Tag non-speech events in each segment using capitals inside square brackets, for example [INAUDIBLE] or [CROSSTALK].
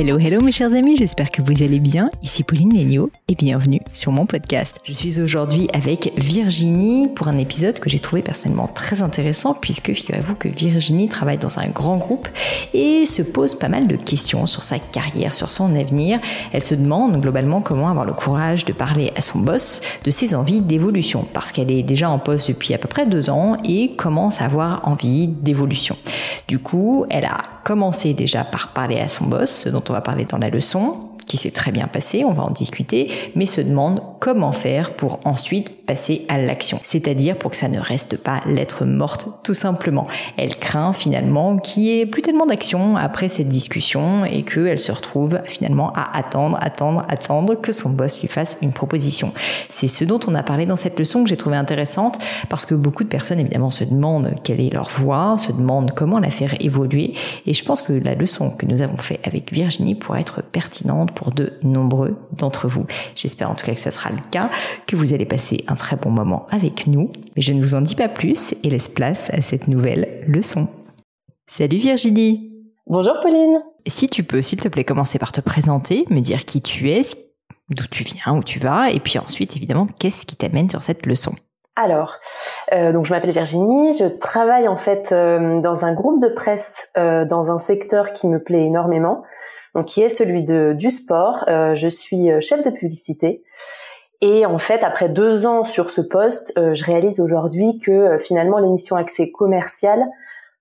Hello, hello mes chers amis, j'espère que vous allez bien. Ici Pauline Léniaud et bienvenue sur mon podcast. Je suis aujourd'hui avec Virginie pour un épisode que j'ai trouvé personnellement très intéressant puisque figurez-vous que Virginie travaille dans un grand groupe et se pose pas mal de questions sur sa carrière, sur son avenir. Elle se demande globalement comment avoir le courage de parler à son boss de ses envies d'évolution parce qu'elle est déjà en poste depuis à peu près deux ans et commence à avoir envie d'évolution. Du coup, elle a commencé déjà par parler à son boss, ce dont on va parler dans la leçon, qui s'est très bien passé, on va en discuter, mais se demande comment faire pour ensuite passer à l'action. C'est-à-dire pour que ça ne reste pas lettre morte, tout simplement. Elle craint finalement qu'il n'y ait plus tellement d'action après cette discussion et qu'elle se retrouve finalement à attendre, attendre, attendre que son boss lui fasse une proposition. C'est ce dont on a parlé dans cette leçon que j'ai trouvé intéressante parce que beaucoup de personnes évidemment se demandent quelle est leur voix, se demandent comment la faire évoluer et je pense que la leçon que nous avons fait avec Virginie pourrait être pertinente pour de nombreux d'entre vous. J'espère en tout cas que ça sera le cas, que vous allez passer un très bon moment avec nous. Mais je ne vous en dis pas plus et laisse place à cette nouvelle leçon. Salut Virginie Bonjour Pauline Si tu peux, s'il te plaît, commencer par te présenter, me dire qui tu es, d'où tu viens, où tu vas, et puis ensuite, évidemment, qu'est-ce qui t'amène sur cette leçon? Alors, euh, donc je m'appelle Virginie, je travaille en fait euh, dans un groupe de presse euh, dans un secteur qui me plaît énormément donc qui est celui de du sport. Euh, je suis euh, chef de publicité. Et en fait, après deux ans sur ce poste, euh, je réalise aujourd'hui que finalement l'émission accès commercial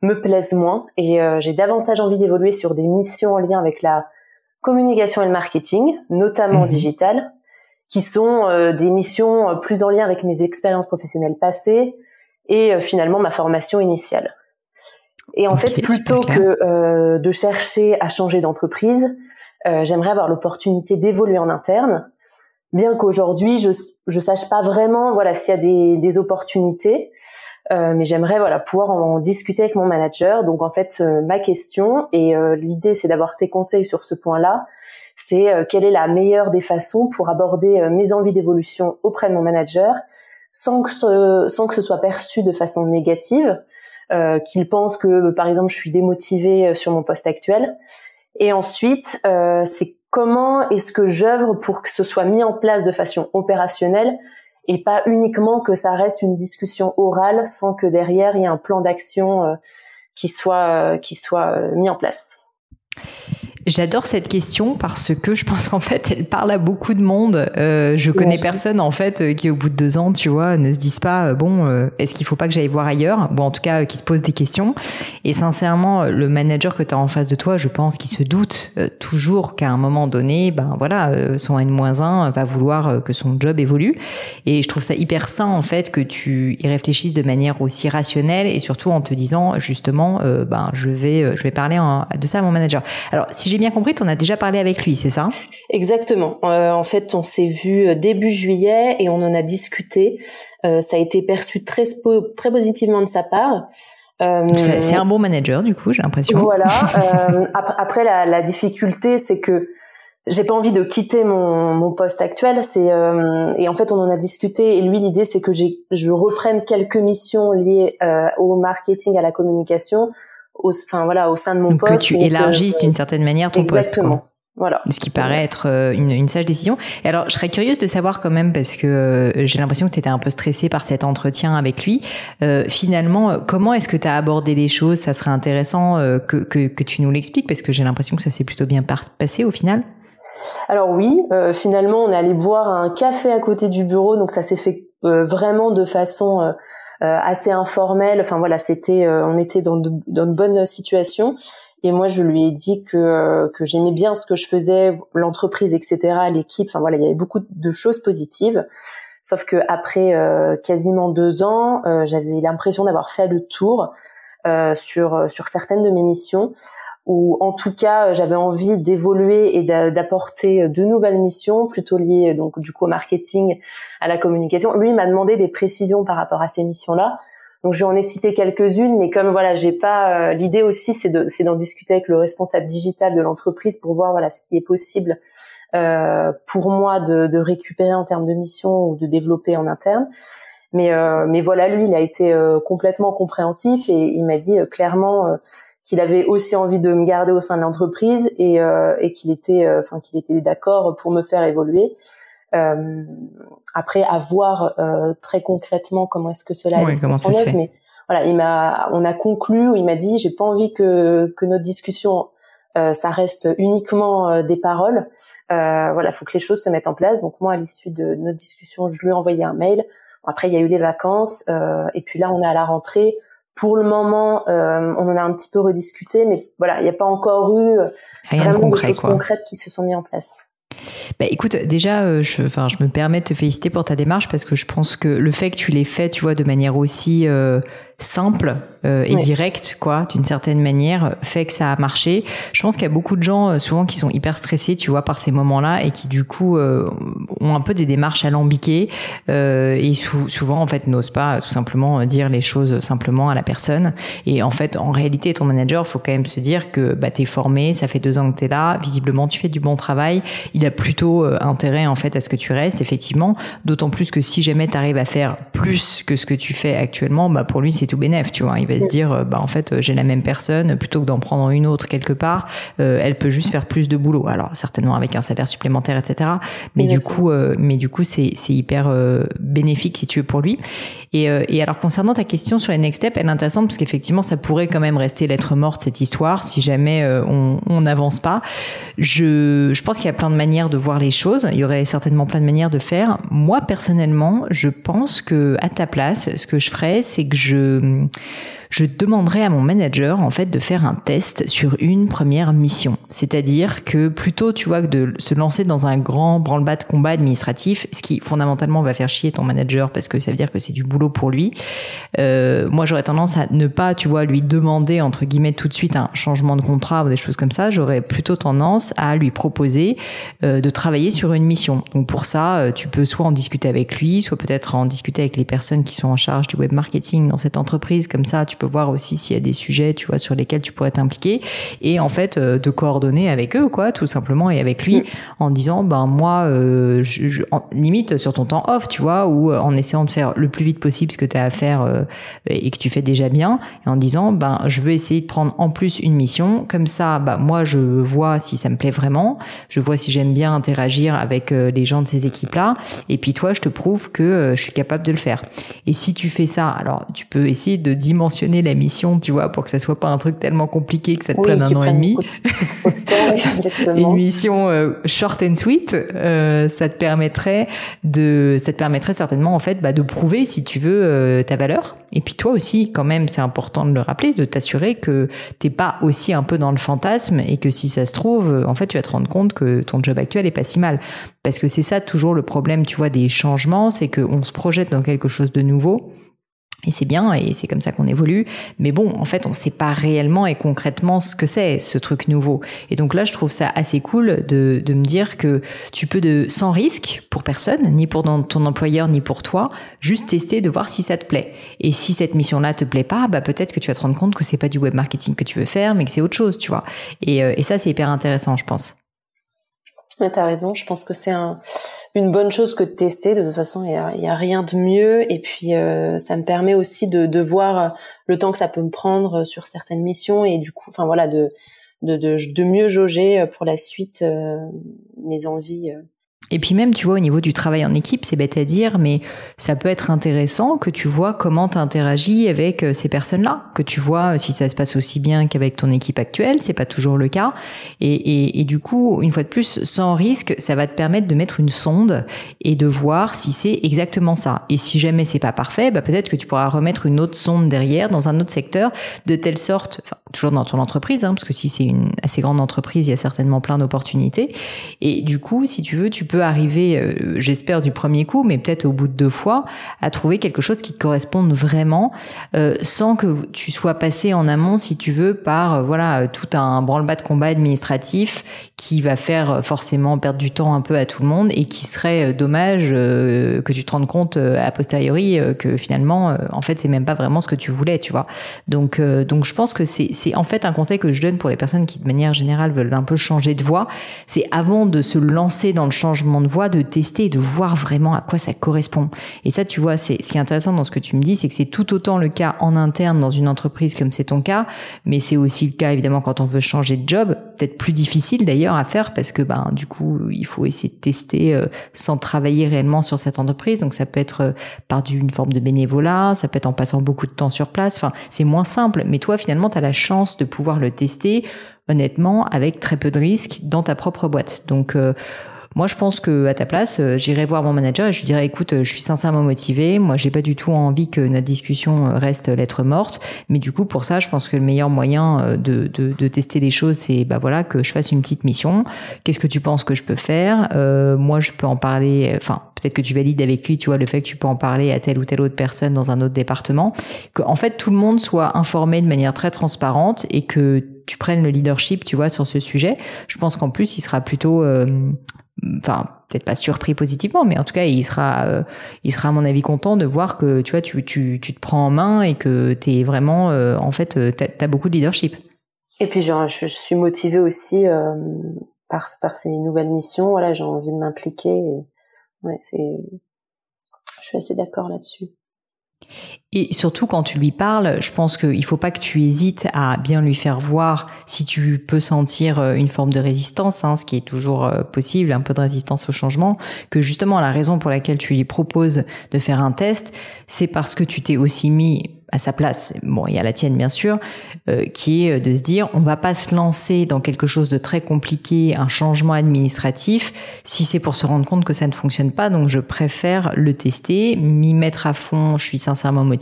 me plaise moins et j'ai davantage envie d'évoluer sur des missions en lien avec la communication et le marketing, notamment mmh. digital, qui sont des missions plus en lien avec mes expériences professionnelles passées et finalement ma formation initiale. Et en fait, plutôt que euh, de chercher à changer d'entreprise, euh, j'aimerais avoir l'opportunité d'évoluer en interne, bien qu'aujourd'hui je je sache pas vraiment voilà s'il y a des, des opportunités, euh, mais j'aimerais voilà pouvoir en, discuter avec mon manager. Donc en fait, euh, ma question et euh, l'idée c'est d'avoir tes conseils sur ce point-là. C'est quelle est la meilleure des façons pour aborder mes envies d'évolution auprès de mon manager sans que ce, sans que ce soit perçu de façon négative? Euh, qu'il pense que par exemple je suis démotivée euh, sur mon poste actuel. Et ensuite, euh, c'est comment est-ce que j'œuvre pour que ce soit mis en place de façon opérationnelle et pas uniquement que ça reste une discussion orale sans que derrière il y ait un plan d'action qui soit qui soit mis en place. J'adore cette question parce que je pense qu'en fait, elle parle à beaucoup de monde. Euh, je connais personne en fait euh, qui, au bout de deux ans, tu vois, ne se disent pas euh, bon, euh, est-ce qu'il faut pas que j'aille voir ailleurs? Bon, en tout cas, qui se pose des questions. Et sincèrement, le manager que tu as en face de toi, je pense qu'il se doute toujours qu'à un moment donné, ben voilà, son N-1 va vouloir que son job évolue. Et je trouve ça hyper sain en fait que tu y réfléchisses de manière aussi rationnelle et surtout en te disant justement, ben je vais, je vais parler de ça à mon manager. Alors si j'ai bien compris, tu en as déjà parlé avec lui, c'est ça? Exactement. Euh, en fait, on s'est vu euh, début juillet et on en a discuté. Euh, ça a été perçu très très positivement de sa part. c'est un bon manager, du coup, j'ai l'impression. Voilà. [LAUGHS] après, la, la difficulté, c'est que j'ai pas envie de quitter mon, mon poste actuel. C'est et en fait, on en a discuté. Et lui, l'idée, c'est que je reprenne quelques missions liées au marketing, à la communication, au, enfin voilà, au sein de mon poste. Que tu élargisses d'une certaine manière ton exactement. poste. Voilà. Ce qui paraît être euh, une, une, sage décision. Et alors, je serais curieuse de savoir quand même, parce que euh, j'ai l'impression que tu étais un peu stressée par cet entretien avec lui. Euh, finalement, comment est-ce que tu as abordé les choses? Ça serait intéressant que, que, que, tu nous l'expliques, parce que j'ai l'impression que ça s'est plutôt bien passé au final. Alors oui, finalement, on est allé boire un café à côté du bureau, donc ça s'est fait vraiment de façon assez informelle. Enfin voilà, c'était, on était dans de, dans de bonnes situations. Et moi, je lui ai dit que euh, que j'aimais bien ce que je faisais, l'entreprise, etc., l'équipe. Enfin voilà, il y avait beaucoup de choses positives. Sauf que après euh, quasiment deux ans, euh, j'avais l'impression d'avoir fait le tour sur sur certaines de mes missions, ou en tout cas, j'avais envie d'évoluer et d'apporter de nouvelles missions, plutôt liées donc du coup au marketing, à la communication. Lui m'a demandé des précisions par rapport à ces missions-là. Donc je en ai cité quelques-unes, mais comme voilà, j'ai pas euh, l'idée aussi, c'est de c'est d'en discuter avec le responsable digital de l'entreprise pour voir voilà ce qui est possible euh, pour moi de, de, récupérer en termes de mission ou de développer en interne. Mais euh, mais voilà, lui, il a été euh, complètement compréhensif et il m'a dit clairement qu'il avait aussi envie de me garder au sein de l'entreprise et, et qu'il était enfin qu'il était d'accord pour me faire évoluer. Euh, après, à voir euh, très concrètement comment est-ce que cela oui, comment ça se mais voilà, il m'a, on a conclu, il m'a dit, j'ai pas envie que que notre discussion euh, ça reste uniquement euh, des paroles. Euh, voilà, faut que les choses se mettent en place. Donc moi, à l'issue de notre discussion, je lui ai envoyé un mail. Après, il y a eu les vacances, euh, et puis là, on est à la rentrée. Pour le moment, euh, on en a un petit peu rediscuté, mais voilà, il n'y a pas encore eu Rien vraiment de concret, choses concrètes qui se sont mis en place. Bah écoute, déjà, euh, je, enfin, je me permets de te féliciter pour ta démarche parce que je pense que le fait que tu l'aies fait, tu vois, de manière aussi euh, simple euh, et direct quoi d'une certaine manière fait que ça a marché. Je pense qu'il y a beaucoup de gens euh, souvent qui sont hyper stressés tu vois par ces moments là et qui du coup euh, ont un peu des démarches alambiquées euh, et souvent en fait n'osent pas tout simplement dire les choses simplement à la personne. Et en fait en réalité ton manager faut quand même se dire que bah t'es formé ça fait deux ans que t'es là visiblement tu fais du bon travail il a plutôt intérêt en fait à ce que tu restes effectivement. D'autant plus que si jamais t'arrives à faire plus que ce que tu fais actuellement bah pour lui c'est tout bénef, tu vois. Il va se dire, euh, bah en fait, euh, j'ai la même personne, plutôt que d'en prendre une autre quelque part, euh, elle peut juste faire plus de boulot. Alors certainement avec un salaire supplémentaire, etc. Mais du coup, mais du coup, c'est c'est hyper bénéfique si tu veux pour lui. Et, et alors concernant ta question sur les next steps, elle est intéressante parce qu'effectivement, ça pourrait quand même rester lettre morte cette histoire si jamais on n'avance pas. Je je pense qu'il y a plein de manières de voir les choses. Il y aurait certainement plein de manières de faire. Moi personnellement, je pense que à ta place, ce que je ferais, c'est que je de je demanderai à mon manager en fait de faire un test sur une première mission. C'est-à-dire que plutôt tu vois que de se lancer dans un grand branle-bas de combat administratif, ce qui fondamentalement va faire chier ton manager parce que ça veut dire que c'est du boulot pour lui. Euh, moi j'aurais tendance à ne pas tu vois lui demander entre guillemets tout de suite un changement de contrat ou des choses comme ça. J'aurais plutôt tendance à lui proposer euh, de travailler sur une mission. Donc pour ça euh, tu peux soit en discuter avec lui, soit peut-être en discuter avec les personnes qui sont en charge du web marketing dans cette entreprise. Comme ça tu peux voir aussi s'il y a des sujets, tu vois, sur lesquels tu pourrais t'impliquer et en fait euh, de coordonner avec eux, quoi, tout simplement et avec lui mm. en disant, ben moi, euh, je, limite sur ton temps off, tu vois, ou euh, en essayant de faire le plus vite possible ce que tu as à faire et que tu fais déjà bien, et en disant, ben je veux essayer de prendre en plus une mission, comme ça, bah moi je vois si ça me plaît vraiment, je vois si j'aime bien interagir avec les gens de ces équipes-là, et puis toi je te prouve que je suis capable de le faire. Et si tu fais ça, alors tu peux essayer de dimensionner la mission, tu vois, pour que ça soit pas un truc tellement compliqué que ça te prenne un an et demi. [LAUGHS] Une mission euh, short and sweet, euh, ça te permettrait de, ça te permettrait certainement en fait bah, de prouver si tu veux euh, ta valeur. Et puis toi aussi, quand même, c'est important de le rappeler, de t'assurer que t'es pas aussi un peu dans le fantasme et que si ça se trouve, en fait, tu vas te rendre compte que ton job actuel est pas si mal. Parce que c'est ça toujours le problème, tu vois, des changements, c'est qu'on se projette dans quelque chose de nouveau et c'est bien, et c'est comme ça qu'on évolue. Mais bon, en fait, on ne sait pas réellement et concrètement ce que c'est, ce truc nouveau. Et donc là, je trouve ça assez cool de, me dire que tu peux, sans risque pour personne, ni pour ton employeur, ni pour toi, juste tester de voir si ça te plaît. Et si cette mission-là te plaît pas, bah peut-être que tu vas te rendre compte que c'est pas du web marketing que tu veux faire, mais que c'est autre chose, tu vois. Et, euh, ça, c'est hyper intéressant, je pense. Mais t'as raison, je pense que c'est un une bonne chose que de tester. De toute façon, il y a, a, rien de mieux. Et puis, euh, ça me permet aussi de, de, voir le temps que ça peut me prendre sur certaines missions et du coup, enfin voilà, de mieux jauger pour la suite mes envies. Et puis même, tu vois, au niveau du travail en équipe, c'est bête à dire, mais ça peut être intéressant que tu vois comment tu interagis avec euh, ces personnes-là, que tu vois euh, si ça se passe aussi bien qu'avec ton équipe actuelle, c'est pas toujours le cas. Et, et, du coup, une fois de plus, sans risque, ça va te permettre de mettre une sonde et de voir si c'est exactement ça. Et si jamais c'est pas parfait, bah peut-être que tu pourras remettre une autre sonde derrière dans un autre secteur, de telle sorte, enfin, toujours dans ton entreprise, hein, parce que si c'est une assez grande entreprise, il y a certainement plein d'opportunités. Et du coup, si tu veux, tu peux arriver, euh, j'espère du premier coup, mais peut-être au bout de deux fois, à trouver quelque chose qui te corresponde vraiment, euh, sans que tu sois passé en amont, si tu veux, par euh, voilà tout un branle-bas de combat administratif qui va faire forcément perdre du temps un peu à tout le monde et qui serait dommage que tu te rendes compte a posteriori que finalement, en fait, c'est même pas vraiment ce que tu voulais, tu vois. Donc, donc je pense que c'est c'est en fait un conseil que je donne pour les personnes qui de manière générale veulent un peu changer de voie, c'est avant de se lancer dans le changement de de tester et de voir vraiment à quoi ça correspond. Et ça, tu vois, c'est ce qui est intéressant dans ce que tu me dis, c'est que c'est tout autant le cas en interne dans une entreprise comme c'est ton cas, mais c'est aussi le cas évidemment quand on veut changer de job, peut-être plus difficile d'ailleurs à faire parce que ben du coup il faut essayer de tester euh, sans travailler réellement sur cette entreprise. Donc ça peut être euh, par une forme de bénévolat, ça peut être en passant beaucoup de temps sur place. Enfin, c'est moins simple, mais toi finalement tu as la chance de pouvoir le tester honnêtement avec très peu de risques dans ta propre boîte. Donc euh, moi, je pense que à ta place, euh, j'irai voir mon manager et je lui dirais, écoute, euh, je suis sincèrement motivé. Moi, j'ai pas du tout envie que notre discussion euh, reste lettre morte. Mais du coup, pour ça, je pense que le meilleur moyen de, de, de tester les choses, c'est bah voilà que je fasse une petite mission. Qu'est-ce que tu penses que je peux faire? Euh, Moi, je peux en parler. Enfin, peut-être que tu valides avec lui, tu vois, le fait que tu peux en parler à telle ou telle autre personne dans un autre département. Que en fait, tout le monde soit informé de manière très transparente et que tu prennes le leadership, tu vois, sur ce sujet. Je pense qu'en plus, il sera plutôt enfin peut-être pas surpris positivement, mais en tout cas il sera, euh, il sera à mon avis content de voir que tu vois tu, tu, tu te prends en main et que tu es vraiment euh, en fait euh, tu as, beaucoup de leadership. Et puis je, suis motivée aussi par par ces nouvelles missions. Voilà, j'ai envie de m'impliquer. Ouais, c'est, je suis assez d'accord là-dessus. Et surtout quand tu lui parles, je pense qu'il faut pas que tu hésites à bien lui faire voir si tu peux sentir euh, une forme de résistance, hein, ce qui est toujours euh, possible, un peu de résistance au changement, que justement la raison pour laquelle tu lui proposes de faire un test, c'est parce que tu t'es aussi mis à sa place, bon, y a la tienne bien sûr, euh, qui est de se dire on va pas se lancer dans quelque chose de très compliqué, un changement administratif, si c'est pour se rendre compte que ça ne fonctionne pas. Donc je préfère le tester, m'y mettre à fond. Je suis sincèrement motivée,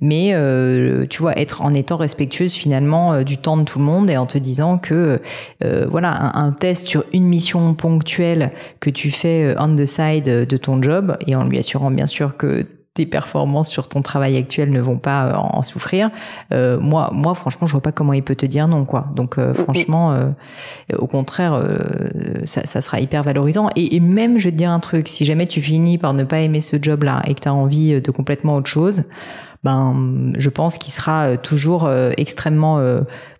mais euh, tu vois être en étant respectueuse finalement euh, du temps de tout le monde et en te disant que voilà un, un, test sur une mission ponctuelle que tu fais on the side de ton job et en lui assurant bien sûr que tes performances sur ton travail actuel ne vont pas euh, en souffrir. Euh, moi, moi, franchement, je vois pas comment il peut te dire non, quoi. Donc, euh, franchement, euh, au contraire, euh, ça, ça, sera hyper valorisant. Et, et, même, je vais te dire un truc, si jamais tu finis par ne pas aimer ce job-là et que tu as envie de complètement autre chose, ben, je pense qu'il sera toujours extrêmement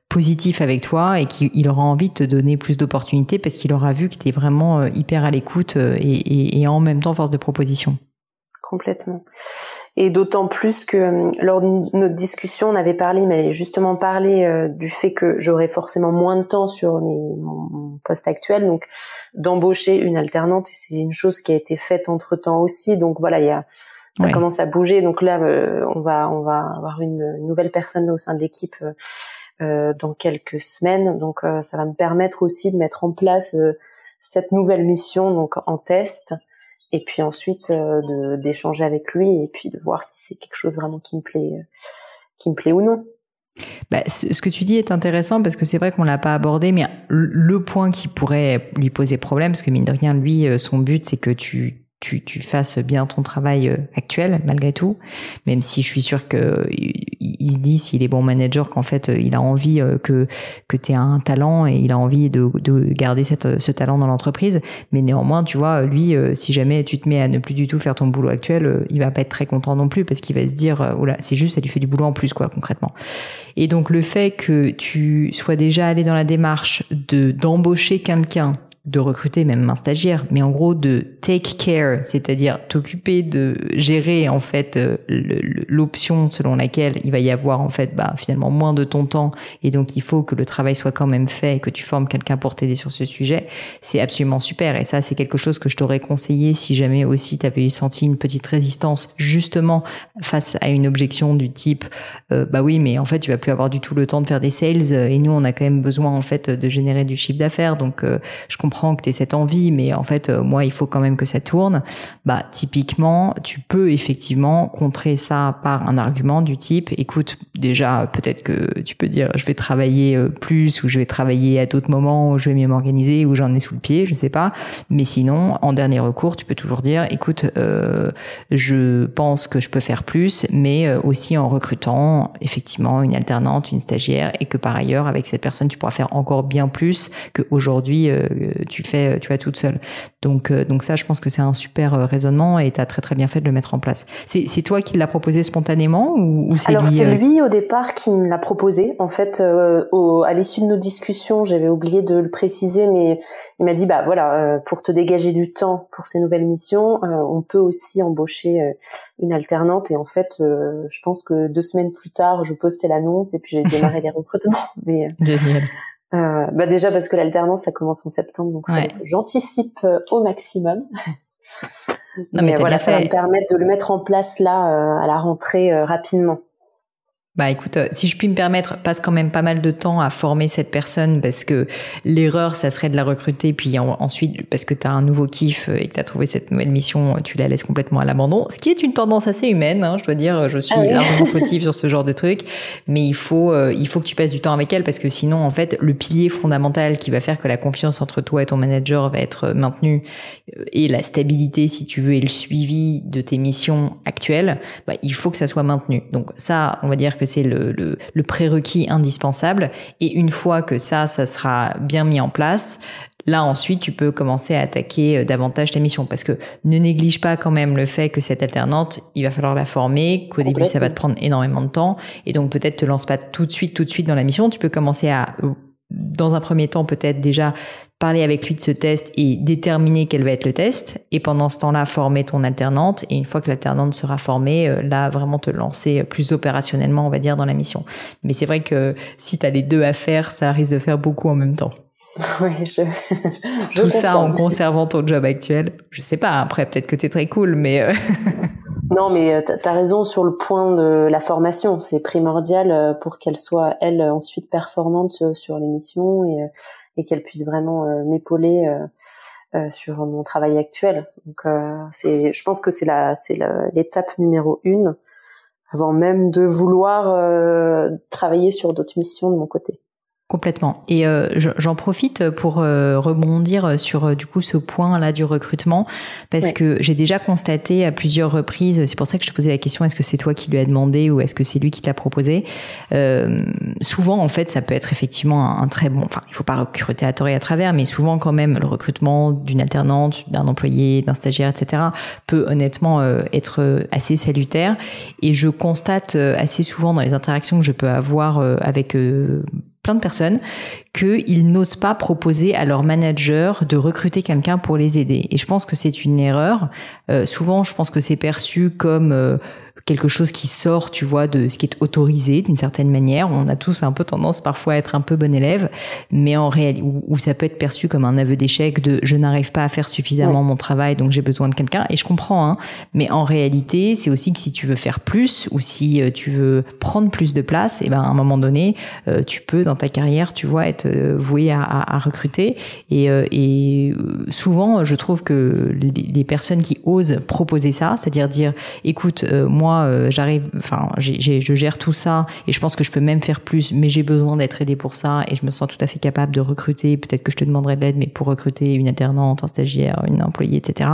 positif avec toi et qu'il aura envie de te donner plus d'opportunités parce qu'il aura vu que tu es vraiment hyper à l'écoute et, et, et en même temps force de proposition complètement. Et d'autant plus que euh, lors de notre discussion, on avait parlé, mais justement parlé euh, du fait que j'aurais forcément moins de temps sur mes, mon, poste actuel, donc d'embaucher une alternante. Et c'est une chose qui a été faite entre temps aussi. Donc voilà, il y a, ça commence à bouger. Donc là, euh, on va, on va avoir une, nouvelle personne au sein de l'équipe dans quelques semaines. Donc ça va me permettre aussi de mettre en place cette nouvelle mission, donc en test et puis ensuite euh, d'échanger avec lui et puis de voir si c'est quelque chose vraiment qui me plaît, euh, qui me plaît ou non. Bah, ce que tu dis est intéressant parce que c'est vrai qu'on l'a pas abordé, mais le point qui pourrait lui poser problème, parce que mine de rien, lui, euh, son but, c'est que tu tu, tu fasses bien ton travail euh, actuel malgré tout, même si je suis sûr que il se dit s'il est bon manager qu'en fait euh, il a envie euh, que que tu un talent et il a envie de, de garder cette, ce talent dans l'entreprise, mais néanmoins tu vois lui si jamais tu te mets à ne plus du tout faire ton boulot actuel, il va pas être très content non plus parce qu'il va se dire oula c'est juste ça lui fait du boulot en plus quoi concrètement. Et donc le fait que tu sois déjà allé dans la démarche de d'embaucher quelqu'un de recruter même un stagiaire, mais en gros de take care, c'est-à-dire t'occuper de gérer en fait euh, l'option selon laquelle il va y avoir en fait bah, finalement moins de ton temps et donc il faut que le travail soit quand même fait et que tu formes quelqu'un pour t'aider sur ce sujet, c'est absolument super. Et ça c'est quelque chose que je t'aurais conseillé si jamais aussi tu avais senti une petite résistance justement face à une objection du type euh, bah oui mais en fait tu vas plus avoir du tout le temps de faire des sales et nous on a quand même besoin en fait de générer du chiffre d'affaires. Donc euh, je comprends que tu cette envie, mais en fait, euh, moi, il faut quand même que ça tourne. Bah, typiquement, tu peux effectivement contrer ça par un argument du type, écoute, déjà, peut-être que tu peux dire, je vais travailler euh, plus ou je vais travailler à d'autres moments où je vais mieux m'organiser ou j'en ai sous le pied, je sais pas. Mais sinon, en dernier recours, tu peux toujours dire, écoute, euh, je pense que je peux faire plus, mais aussi en recrutant effectivement une alternante, une stagiaire, et que par ailleurs, avec cette personne, tu pourras faire encore bien plus qu'aujourd'hui tu fais, tu vas toute seule. Donc, euh, donc ça, je pense que c'est un super euh, raisonnement et tu as très très bien fait de le mettre en place. C'est toi qui l'a proposé spontanément ou, ou c'est lui Alors c'est euh lui au départ qui me l'a proposé. En fait, au, à l'issue de nos discussions, j'avais oublié de le préciser, mais il m'a dit bah voilà, pour te dégager du temps pour ces nouvelles missions, on peut aussi embaucher une alternante. Et en fait, je pense que deux semaines plus tard, je postais l'annonce et puis j'ai [LAUGHS] démarré les recrutements. Mais Génial. Euh, bah déjà parce que l'alternance ça commence en septembre, donc j'anticipe euh, au maximum. [LAUGHS] Non, mais, voilà, ça va me permettre de le mettre en place là euh, à la rentrée rapidement. Bah écoute, euh, si je puis me permettre, passe quand même pas mal de temps à former cette personne parce que l'erreur, ça serait de la recruter, puis ensuite, parce que tu as un nouveau kiff et que tu as trouvé cette nouvelle mission, tu la laisses complètement à l'abandon. Ce qui est une tendance assez humaine, hein, je dois dire, je suis ah largement fautive [LAUGHS] sur ce genre de truc, mais il faut, euh, il faut que tu passes du temps avec elle parce que sinon, en fait, le pilier fondamental qui va faire que la confiance entre toi et ton manager va être maintenue euh, et la stabilité, si tu veux, et le suivi de tes missions actuelles, bah, il faut que ça soit maintenu. Donc ça, on va dire que c'est le, le, prérequis indispensable. Et une fois que ça, ça sera bien mis en place, là ensuite tu peux commencer à attaquer euh, davantage ta mission. Parce que ne néglige pas quand même le fait que cette alternante, il va falloir la former, qu'au début ça va te prendre énormément de temps. Et donc peut-être te lance pas tout de suite tout de suite dans la mission, tu peux commencer à dans un premier temps peut-être déjà parler avec lui de ce test et déterminer quel va être le test. Et pendant ce temps-là, former ton alternante. Et une fois que l'alternante sera formée, euh, là, vraiment te lancer plus opérationnellement, on va dire, dans la mission. Mais c'est vrai que si tu as les deux à faire, ça risque de faire beaucoup en même temps. [LAUGHS] Oui, je, [LAUGHS] je Tout ça en conservant ton job actuel. Je sais pas, après, peut-être que tu es très cool, mais... Euh, [LAUGHS] non, mais euh, tu as raison sur le point de la formation. C'est primordial pour qu'elle soit, elle, ensuite performante sur l'émission et et qu'elle puisse vraiment euh, m'épauler euh, euh, sur mon travail actuel. Donc c'est, je pense que c'est la, c'est l'étape numéro une avant même de vouloir travailler sur d'autres missions de mon côté. Complètement. Et euh, j'en profite pour euh, rebondir sur euh, du coup ce point là du recrutement parce que j'ai déjà constaté à plusieurs reprises. C'est pour ça que je te posais la question est-ce que c'est toi qui lui as demandé ou est-ce que c'est lui qui te l'a proposé Souvent en fait ça peut être effectivement un, très bon. Enfin il faut pas recruter à tort et à travers, mais souvent quand même le recrutement d'une alternante, d'un employé, d'un stagiaire, etc. peut honnêtement être assez salutaire. Et je constate assez souvent dans les interactions que je peux avoir avec plein de personnes qu'ils n'osent pas proposer à leur manager de recruter quelqu'un pour les aider. Et je pense que c'est une erreur. Euh, souvent, je pense que c'est perçu comme euh, quelque chose qui sort, tu vois, de ce qui est autorisé d'une certaine manière. On a tous un peu tendance parfois à être un peu bon élève, mais en réalité, où, ça peut être perçu comme un aveu d'échec de je n'arrive pas à faire suffisamment mon travail, donc j'ai besoin de quelqu'un. Et je comprends, hein, mais en réalité, c'est aussi que si tu veux faire plus ou si euh, tu veux prendre plus de place, et eh ben à un moment donné, euh, tu peux dans ta carrière, tu vois, être euh, voué à, à, recruter. Et, et souvent, je trouve que les personnes qui osent proposer ça, c'est-à-dire dire, écoute, moi euh, j'arrive, enfin, je gère tout ça et je pense que je peux même faire plus, mais j'ai besoin d'être aidé pour ça et je me sens tout à fait capable de recruter. Peut-être que je te demanderai de l'aide, mais pour recruter une alternante, un stagiaire, une employée, etc.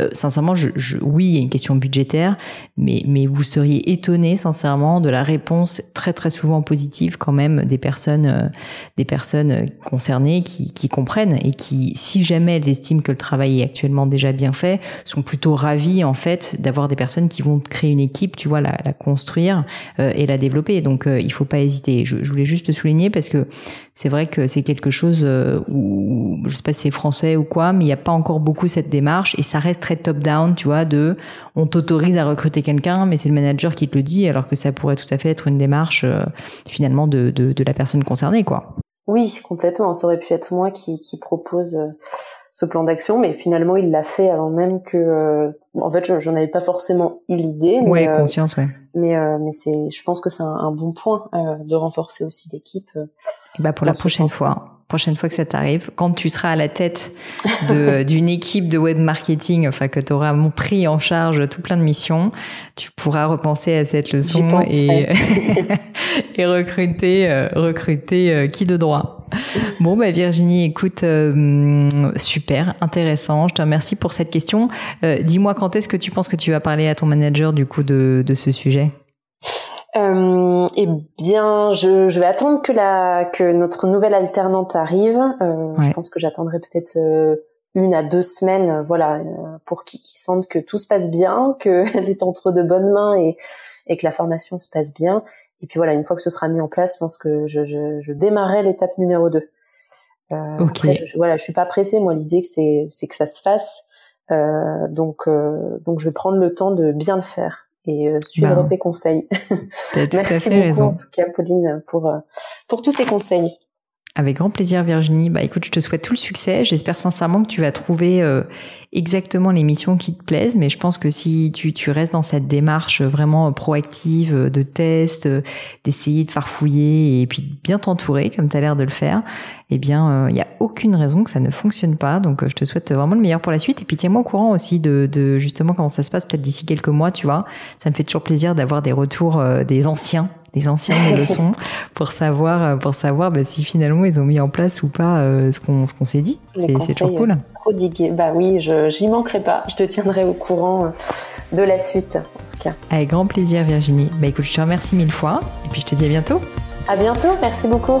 Euh, sincèrement, je, oui, il y a une question budgétaire, mais mais vous seriez étonné, sincèrement, de la réponse très très souvent positive quand même des personnes, euh, des personnes concernées qui, qui comprennent et qui, si jamais elles estiment que le travail est actuellement déjà bien fait, sont plutôt ravies en fait d'avoir des personnes qui vont créer une équipe équipe, tu vois, la, construire et la développer. Donc il faut pas hésiter. Je, voulais juste te souligner parce que c'est vrai que c'est quelque chose où je sais pas si c'est français ou quoi, mais il n'y a pas encore beaucoup cette démarche et ça reste très top down, tu vois, de on t'autorise à recruter quelqu'un, mais c'est le manager qui te le dit, alors que ça pourrait tout à fait être une démarche finalement de, la personne concernée, quoi. Oui, complètement. Ça aurait pu être moi qui, propose euh, ce plan d'action, mais finalement il l'a fait avant même que. Euh, en fait, j'en avais pas forcément eu l'idée. Ouais, euh, conscience, ouais. Mais mais c'est, je pense que c'est un, bon point de renforcer aussi l'équipe. bah pour la prochaine fois, prochaine fois que ça t'arrive, quand tu seras à la tête [LAUGHS] d'une équipe de web marketing, enfin que tu auras pris en charge tout plein de missions, tu pourras repenser à cette leçon et [LAUGHS] et recruter recruter qui de droit. [LAUGHS] Bon, bah Virginie, écoute, euh, super, intéressant. Je te remercie pour cette question. Euh, dis-moi quand est-ce que tu penses que tu vas parler à ton manager du coup de, de ce sujet? Euh, eh bien, je, je, vais attendre que la que notre nouvelle alternante arrive. Euh, Je pense que j'attendrai peut-être euh, une à deux semaines, voilà, pour qu'ils sentent que tout se passe bien, [LAUGHS] qu'elle est entre de bonnes mains et et que la formation se passe bien. Et puis voilà, une fois que ce sera mis en place, je pense que je, je, je démarrerai l'étape numéro 2. Euh, après, je, voilà, je suis pas pressée. Moi, l'idée c'est c'est que ça se fasse. Euh, donc euh, donc je vais prendre le temps de bien le faire et euh, suivre ben, tes conseils. [LAUGHS] Merci à fait beaucoup, raison. en tout cas, Pauline, pour euh, pour tous tes conseils. Avec grand plaisir Virginie. Bah écoute, je te souhaite tout le succès. J'espère sincèrement que tu vas trouver euh, exactement les missions qui te plaisent, mais je pense que si tu, tu restes dans cette démarche vraiment proactive de test, d'essayer de farfouiller et puis de bien t'entourer comme tu as l'air de le faire, eh bien il n'y a aucune raison que ça ne fonctionne pas. Donc je te souhaite vraiment le meilleur pour la suite et puis tiens-moi au courant aussi de, de justement comment ça se passe peut-être d'ici quelques mois, tu vois. Ça me fait toujours plaisir d'avoir des retours des anciens des anciennes leçons [LAUGHS] pour savoir euh, pour savoir bah, si finalement ils ont mis en place ou pas euh, ce qu'on ce qu'on s'est dit. C'est toujours cool. Prodigué. Bah oui, je j'y manquerai pas. Je te tiendrai au courant euh, de la suite. En tout cas. Avec grand plaisir, Virginie. Bah écoute, je te remercie mille fois et puis je te dis à bientôt. À bientôt. Merci beaucoup.